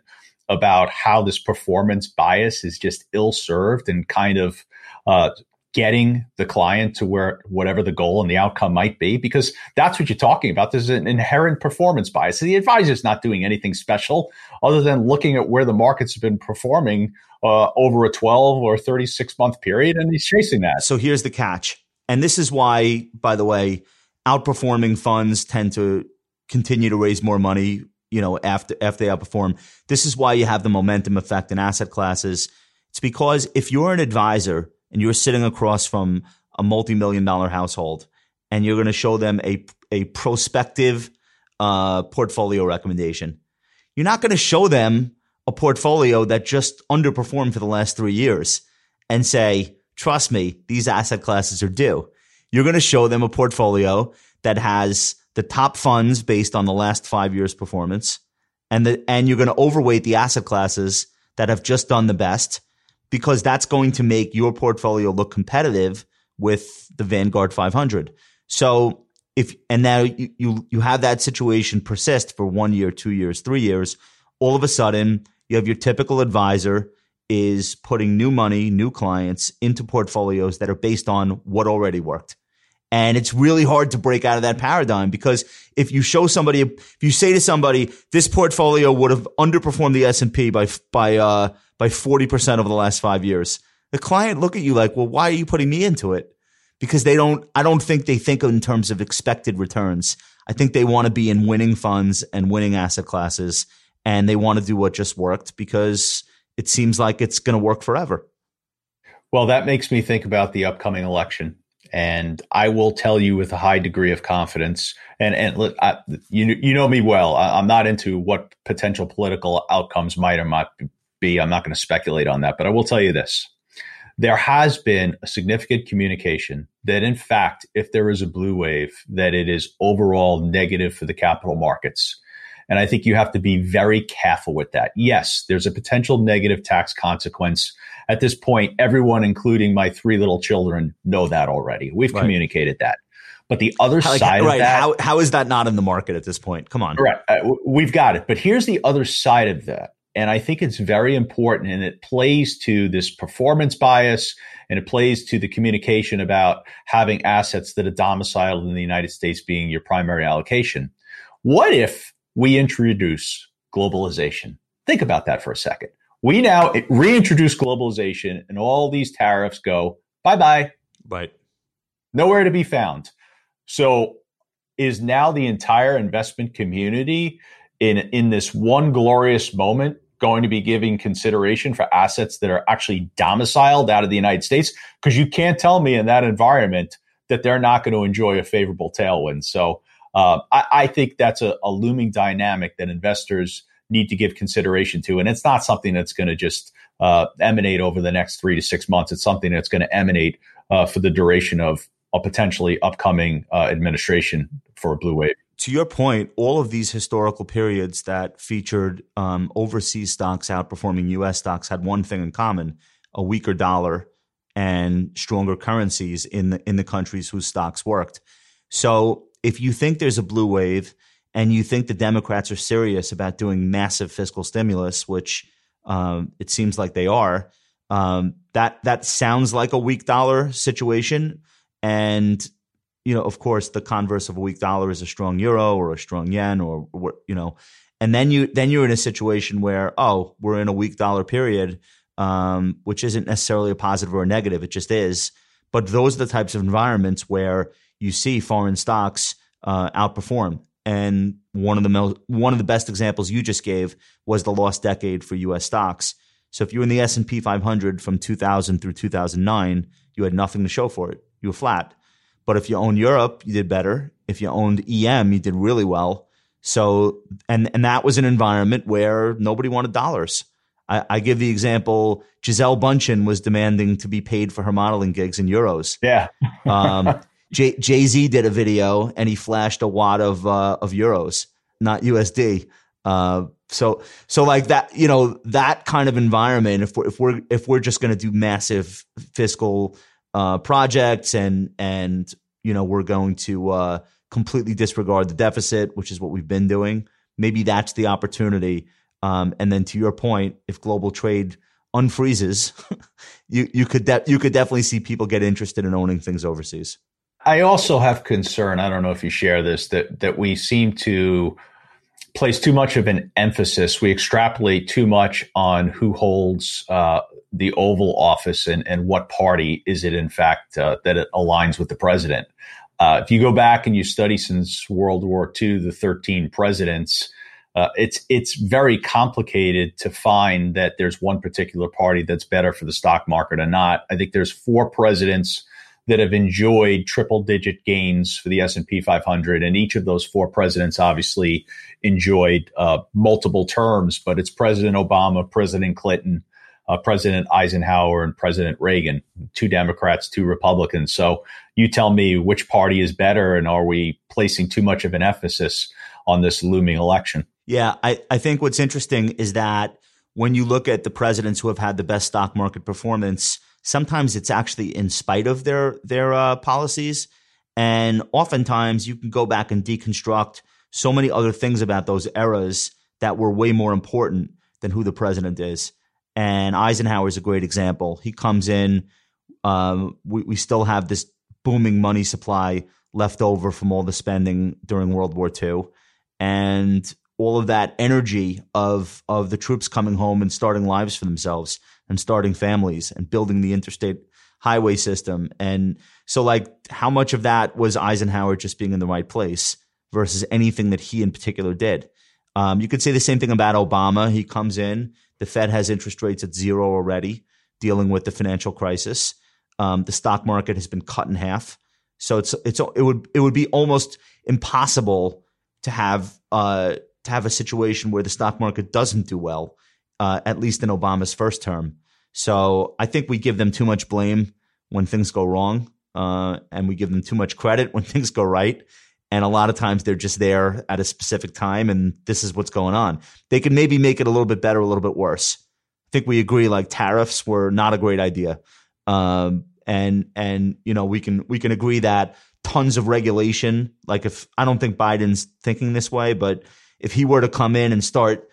about how this performance bias is just ill served and kind of uh, getting the client to where whatever the goal and the outcome might be because that's what you're talking about there's an inherent performance bias the advisor is not doing anything special other than looking at where the markets have been performing uh, over a 12 or 36 month period and he's chasing that so here's the catch and this is why by the way outperforming funds tend to continue to raise more money, you know, after after they outperform. This is why you have the momentum effect in asset classes. It's because if you're an advisor and you're sitting across from a multi-million dollar household and you're going to show them a a prospective uh, portfolio recommendation, you're not going to show them a portfolio that just underperformed for the last three years and say, trust me, these asset classes are due. You're going to show them a portfolio that has the top funds based on the last five years performance. And the, and you're going to overweight the asset classes that have just done the best because that's going to make your portfolio look competitive with the Vanguard 500. So if, and now you, you, have that situation persist for one year, two years, three years, all of a sudden you have your typical advisor is putting new money, new clients into portfolios that are based on what already worked. And it's really hard to break out of that paradigm because if you show somebody, if you say to somebody, this portfolio would have underperformed the S&P by, by, uh, by 40% over the last five years, the client look at you like, well, why are you putting me into it? Because they don't, I don't think they think in terms of expected returns. I think they want to be in winning funds and winning asset classes and they want to do what just worked because it seems like it's going to work forever. Well, that makes me think about the upcoming election and I will tell you with a high degree of confidence. And and I, you you know me well. I, am not into what potential political outcomes might or might be. I'm not going to speculate on that, but I will tell you this: there has been a significant communication that, in fact, if there is a blue wave, that it is overall negative for the capital markets. And I think you have to be very careful with that. Yes, there's a potential negative tax consequence at this point, everyone, including my three little children, know that already. We've right. communicated that. But the other how, side right, of that, how, how is that not in the market at this point? Come on, right? Uh, we've got it. But here's the other side of that, and I think it's very important, and it plays to this performance bias, and it plays to the communication about having assets that are domiciled in the United States being your primary allocation. What if we introduce globalization? Think about that for a second. We now reintroduce globalization and all these tariffs go bye bye. Right. Nowhere to be found. So is now the entire investment community in in this one glorious moment going to be giving consideration for assets that are actually domiciled out of the United States because you can't tell me in that environment that they're not going to enjoy a favorable tailwind. So uh, I, I, think that's a, a, looming dynamic that investors need to give consideration to, and it's not something that's going to just uh, emanate over the next three to six months. It's something that's going to emanate uh, for the duration of a potentially upcoming uh, administration for a blue wave to your point, all of these historical periods that featured um, overseas stocks outperforming U.S. stocks had one thing in common: a weaker dollar and stronger currencies in the in the countries whose stocks worked. So, if you think there's a blue wave and you think the Democrats are serious about doing massive fiscal stimulus, which um, it seems like they are, um, that that sounds like a weak dollar situation, and you know, of course, the converse of a weak dollar is a strong euro or a strong yen or, you know, and then you then you're in a situation where oh, we're in a weak dollar period, um, which isn't necessarily a positive or a negative. It just is. But those are the types of environments where you see foreign stocks uh, outperform. And one of the one of the best examples you just gave was the lost decade for U.S. stocks. So if you were in the S and P 500 from 2000 through 2009, you had nothing to show for it. You were flat. But if you owned Europe, you did better. If you owned EM, you did really well. So, and and that was an environment where nobody wanted dollars. I, I give the example: Gisele Bündchen was demanding to be paid for her modeling gigs in euros. Yeah. um, Jay Z did a video and he flashed a wad of uh, of euros, not USD. Uh, so so like that, you know, that kind of environment. If we're if we're if we're just going to do massive fiscal uh, projects and and you know we're going to uh, completely disregard the deficit, which is what we've been doing. Maybe that's the opportunity. Um, and then to your point, if global trade unfreezes, *laughs* you you could de- you could definitely see people get interested in owning things overseas. I also have concern. I don't know if you share this that that we seem to place too much of an emphasis. We extrapolate too much on who holds uh, the Oval Office and, and what party is it, in fact, uh, that it aligns with the president. Uh, if you go back and you study since World War II, the 13 presidents, uh, it's it's very complicated to find that there's one particular party that's better for the stock market or not. I think there's four presidents that have enjoyed triple digit gains for the S&P 500 and each of those four presidents obviously enjoyed uh, multiple terms but it's President Obama, President Clinton, uh, President Eisenhower and President Reagan, two Democrats, two Republicans. So you tell me which party is better, and are we placing too much of an emphasis on this looming election? Yeah, I, I think what's interesting is that when you look at the presidents who have had the best stock market performance, sometimes it's actually in spite of their their uh, policies, and oftentimes you can go back and deconstruct so many other things about those eras that were way more important than who the president is. And Eisenhower is a great example. He comes in, um, we, we still have this booming money supply left over from all the spending during World War II. And all of that energy of of the troops coming home and starting lives for themselves and starting families and building the interstate highway system. And so like how much of that was Eisenhower just being in the right place versus anything that he in particular did? Um, you could say the same thing about Obama. He comes in, the Fed has interest rates at zero already, dealing with the financial crisis. Um, the stock market has been cut in half, so it's it's it would it would be almost impossible to have uh, to have a situation where the stock market doesn't do well, uh, at least in Obama's first term. So I think we give them too much blame when things go wrong, uh, and we give them too much credit when *laughs* things go right. And a lot of times they're just there at a specific time and this is what's going on. They can maybe make it a little bit better, a little bit worse. I think we agree like tariffs were not a great idea. Um, and, and, you know, we can, we can agree that tons of regulation, like if I don't think Biden's thinking this way, but if he were to come in and start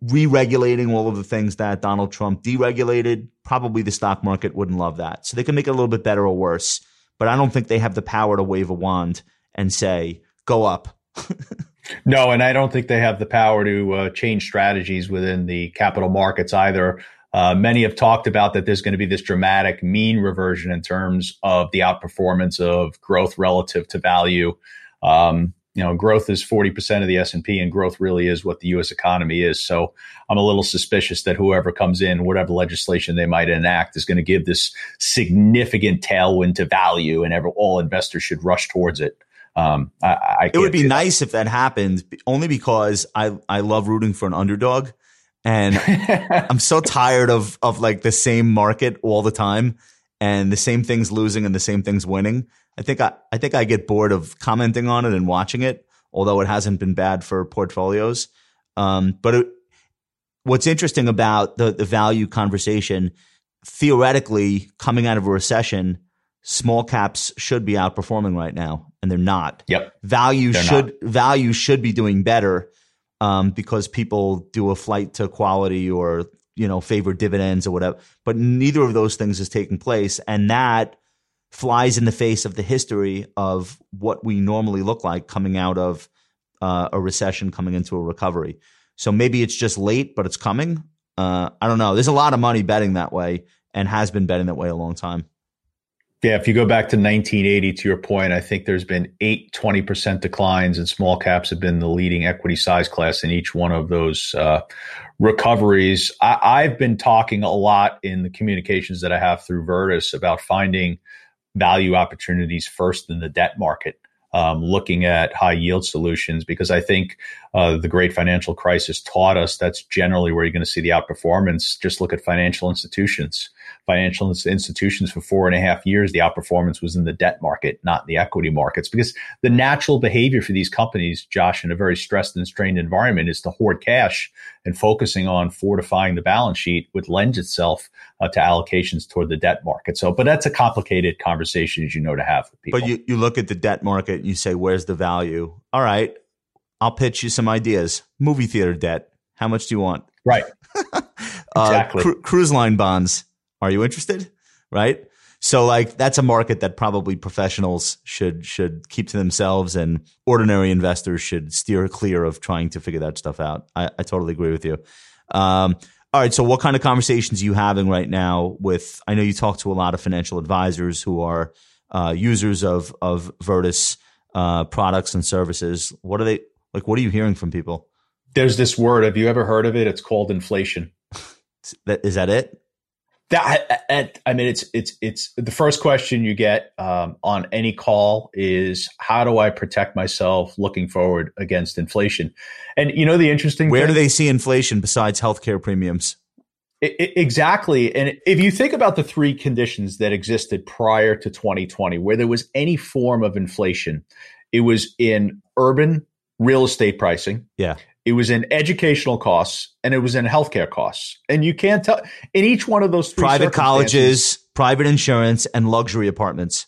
re-regulating all of the things that Donald Trump deregulated, probably the stock market wouldn't love that. So they can make it a little bit better or worse, but I don't think they have the power to wave a wand and say, go up. *laughs* no, and I don't think they have the power to uh, change strategies within the capital markets either. Uh, many have talked about that there's going to be this dramatic mean reversion in terms of the outperformance of growth relative to value. Um, you know growth is 40% of the s&p and growth really is what the us economy is. So i'm a little suspicious that whoever comes in whatever legislation they might enact is going to give this significant tailwind to value and ever, all investors should rush towards it. Um, I, I it would be nice if that happened only because i i love rooting for an underdog and *laughs* i'm so tired of of like the same market all the time and the same things losing and the same things winning I think I, I think I get bored of commenting on it and watching it, although it hasn't been bad for portfolios. Um, but it, what's interesting about the the value conversation, theoretically, coming out of a recession, small caps should be outperforming right now, and they're not. Yep, value they're should not. value should be doing better um, because people do a flight to quality or you know favor dividends or whatever. But neither of those things is taking place, and that flies in the face of the history of what we normally look like coming out of uh, a recession, coming into a recovery. So maybe it's just late, but it's coming. Uh, I don't know. There's a lot of money betting that way and has been betting that way a long time. Yeah, if you go back to 1980, to your point, I think there's been eight 20% declines, and small caps have been the leading equity size class in each one of those uh, recoveries. I, have been talking a lot in the communications that I have through Virtus about finding value opportunities first in the debt market um, looking at high yield solutions because I think uh, the great financial crisis taught us that's generally where you're going to see the outperformance. Just look at financial institutions. Financial institutions for four and a half years, the outperformance was in the debt market, not the equity markets, because the natural behavior for these companies, Josh, in a very stressed and strained environment, is to hoard cash and focusing on fortifying the balance sheet, would lend itself uh, to allocations toward the debt market. So, but that's a complicated conversation, as you know, to have with people. But you, you look at the debt market and you say, where's the value? All right, I'll pitch you some ideas. Movie theater debt. How much do you want? Right. *laughs* uh, exactly. Cru- cruise line bonds. Are you interested? Right. So like that's a market that probably professionals should should keep to themselves and ordinary investors should steer clear of trying to figure that stuff out. I, I totally agree with you. Um, all right. So what kind of conversations are you having right now with, I know you talk to a lot of financial advisors who are uh, users of, of Virtus uh, products and services. What are they like? What are you hearing from people? There's this word. Have you ever heard of it? It's called inflation. that, *laughs* is that it? That I, I mean, it's it's it's the first question you get um, on any call is how do I protect myself looking forward against inflation? And you know the interesting where thing, do they see inflation besides healthcare premiums? It, it, exactly. And if you think about the three conditions that existed prior to 2020, where there was any form of inflation, it was in urban real estate pricing. Yeah. It was in educational costs and it was in healthcare costs. And you can't tell in each one of those private colleges, private insurance, and luxury apartments.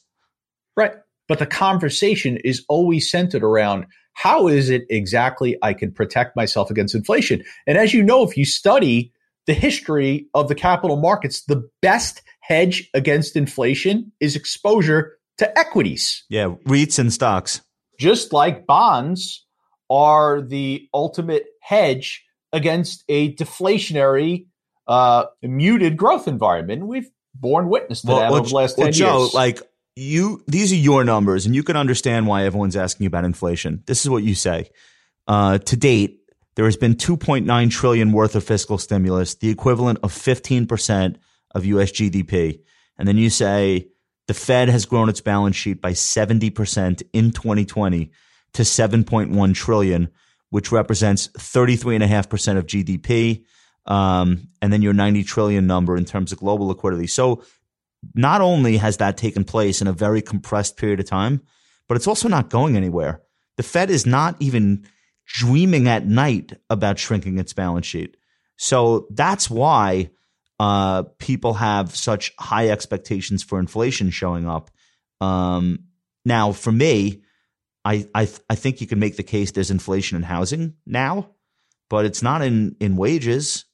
Right. But the conversation is always centered around how is it exactly I can protect myself against inflation? And as you know, if you study the history of the capital markets, the best hedge against inflation is exposure to equities. Yeah, REITs and stocks. Just like bonds are the ultimate hedge against a deflationary, uh, muted growth environment. We've borne witness to well, that well, over the last well, 10 Joe, years. Like you, these are your numbers, and you can understand why everyone's asking about inflation. This is what you say. Uh, to date, there has been 2.9 trillion worth of fiscal stimulus, the equivalent of 15% of US GDP. And then you say the Fed has grown its balance sheet by 70% in 2020 to 7.1 trillion, which represents 33.5% of GDP. Um, and then your 90 trillion number in terms of global liquidity. So not only has that taken place in a very compressed period of time, but it's also not going anywhere. The Fed is not even dreaming at night about shrinking its balance sheet. So that's why uh, people have such high expectations for inflation showing up. Um, now, for me, I I I think you can make the case there's inflation in housing now, but it's not in in wages.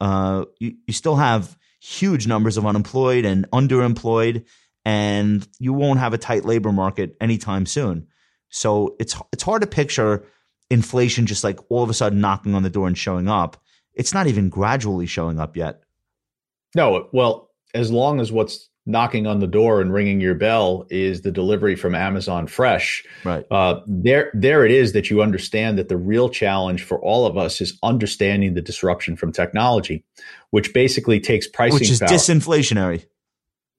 Uh, you you still have huge numbers of unemployed and underemployed, and you won't have a tight labor market anytime soon. So it's it's hard to picture inflation just like all of a sudden knocking on the door and showing up. It's not even gradually showing up yet. No, well, as long as what's knocking on the door and ringing your bell is the delivery from Amazon Fresh. Right. Uh, there, there it is that you understand that the real challenge for all of us is understanding the disruption from technology, which basically takes pricing, which is power. disinflationary.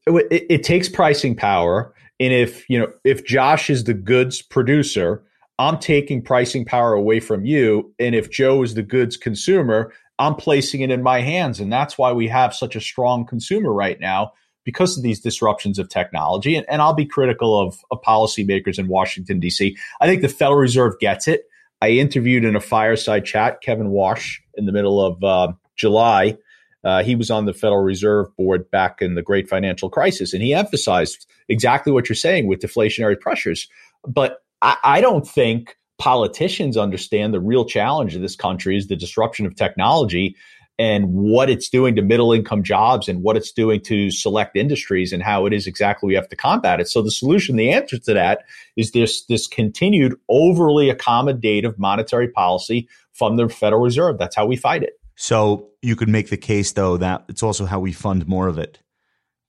It, it, it takes pricing power, and if you know if Josh is the goods producer, I'm taking pricing power away from you, and if Joe is the goods consumer, I'm placing it in my hands, and that's why we have such a strong consumer right now because of these disruptions of technology. And, and I'll be critical of, of policymakers in Washington, D.C. I think the Federal Reserve gets it. I interviewed in a fireside chat Kevin Warsh in the middle of uh, July. Uh, he was on the Federal Reserve Board back in the great financial crisis, and he emphasized exactly what you're saying with deflationary pressures. But I, I don't think politicians understand the real challenge of this country is the disruption of technology and what it's doing to middle income jobs and what it's doing to select industries and how it is exactly we have to combat it. So the solution, the answer to that is this this continued overly accommodative monetary policy from the Federal Reserve. That's how we fight it. So you could make the case though that it's also how we fund more of it.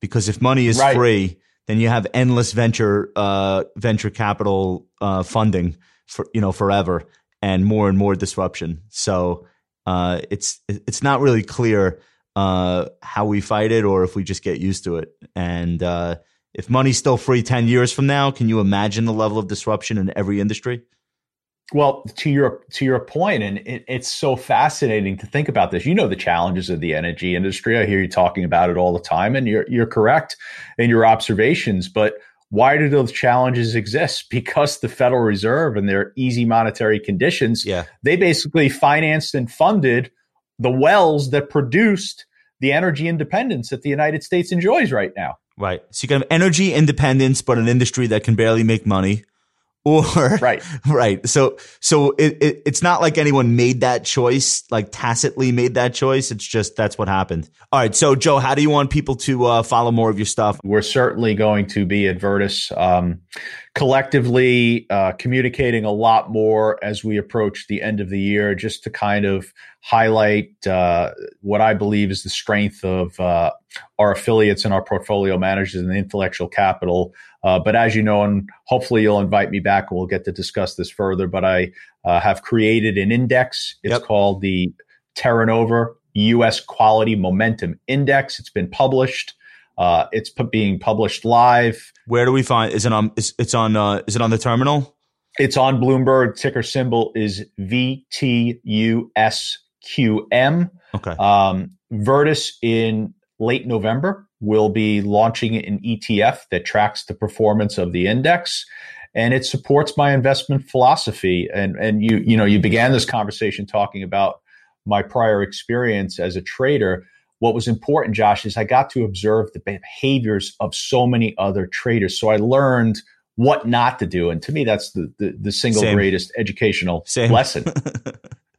Because if money is right. free, then you have endless venture uh, venture capital uh, funding for you know forever and more and more disruption. So uh, it's it's not really clear uh, how we fight it or if we just get used to it. And uh, if money's still free ten years from now, can you imagine the level of disruption in every industry? Well, to your to your point, and it, it's so fascinating to think about this. You know the challenges of the energy industry. I hear you talking about it all the time, and you're you're correct in your observations. But why do those challenges exist? *laughs* Because the Federal Reserve and their easy monetary conditions, yeah. they basically financed and funded the wells that produced the energy independence that the United States enjoys right now. Right. So you can have energy independence, but an industry that can barely make money. Or *laughs* right, right. So so it, it, it's not like anyone made that choice, like tacitly made that choice. It's just that's what happened. All right. So Joe, how do you want people to uh, follow more of your stuff? We're certainly going to be at Virtus um, collectively uh, communicating a lot more as we approach the end of the year, just to kind of highlight uh, what I believe is the strength of uh, our affiliates and our portfolio managers and the intellectual capital. Uh, but as you know, and hopefully you'll invite me back and we'll get to discuss this further. But I uh, have created an index. It's Yep. called the Terranova U.S. Quality Momentum Index. It's been published. Uh, it's being published live. Where do we find? Is it on? Is, it's on. Uh, is it on the terminal? It's on Bloomberg. Ticker symbol is VTUSQM. Okay. Um, Virtus in late November will be launching an ETF that tracks the performance of the index, and it supports my investment philosophy. And and you you know you began this conversation talking about my prior experience as a trader. What was important, Josh, is I got to observe the behaviors of so many other traders. So I learned what not to do, and to me, that's the the, the single Same. greatest educational Same. lesson. *laughs*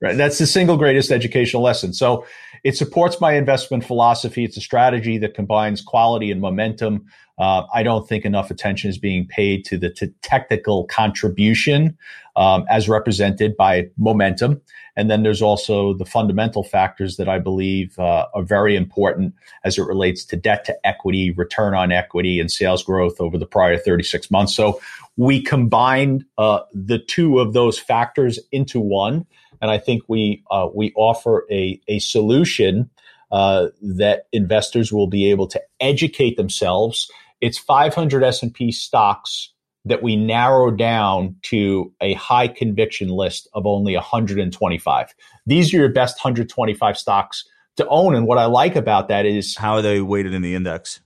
Right. That's the single greatest educational lesson. So it supports my investment philosophy. It's a strategy that combines quality and momentum. Uh, I don't think enough attention is being paid to the t- technical contribution um, as represented by momentum. And then there's also the fundamental factors that I believe uh, are very important as it relates to debt to equity, return on equity, and sales growth over the prior 36 months. So we combined uh, the two of those factors into one and I think we uh, we offer a a solution uh, that investors will be able to educate themselves. It's 500 S and P stocks that we narrow down to a high conviction list of only 125. These are your best 125 stocks to own. And what I like about that is How are they weighted in the index?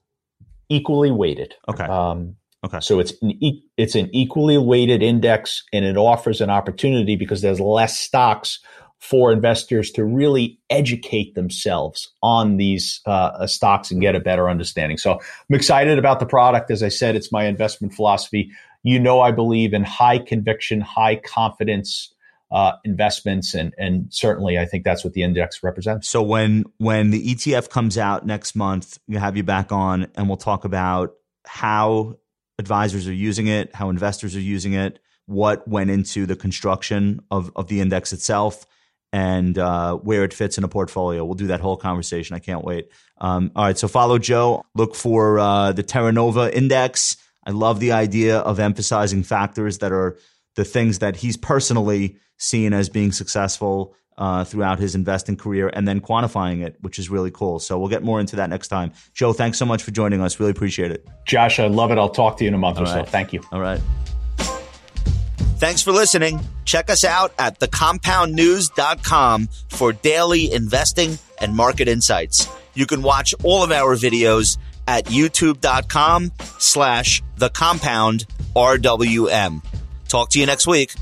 equally weighted. Okay. Um, Okay. So it's an e- it's an equally weighted index, and it offers an opportunity because there's less stocks for investors to really educate themselves on these uh, stocks and get a better understanding. So I'm excited about the product. As I said, it's my investment philosophy. You know, I believe in high conviction, high confidence uh, investments, and and certainly I think that's what the index represents. So when when the ETF comes out next month, we'll have you back on, and we'll talk about how advisors are using it, how investors are using it, what went into the construction of of the index itself, and uh, where it fits in a portfolio. We'll do that whole conversation. I can't wait. Um, all right, so follow Joe. Look for uh, the Terranova Index. I love the idea of emphasizing factors that are the things that he's personally seen as being successful uh, throughout his investing career and then quantifying it, which is really cool. So we'll get more into that next time. Joe, thanks so much for joining us. Really appreciate it. Josh, I love it. I'll talk to you in a month All or right. so. Thank you. All right. Thanks for listening. Check us out at thecompoundnews.com for daily investing and market insights. You can watch all of our videos at youtube.com slash the compound RWM. Talk to you next week.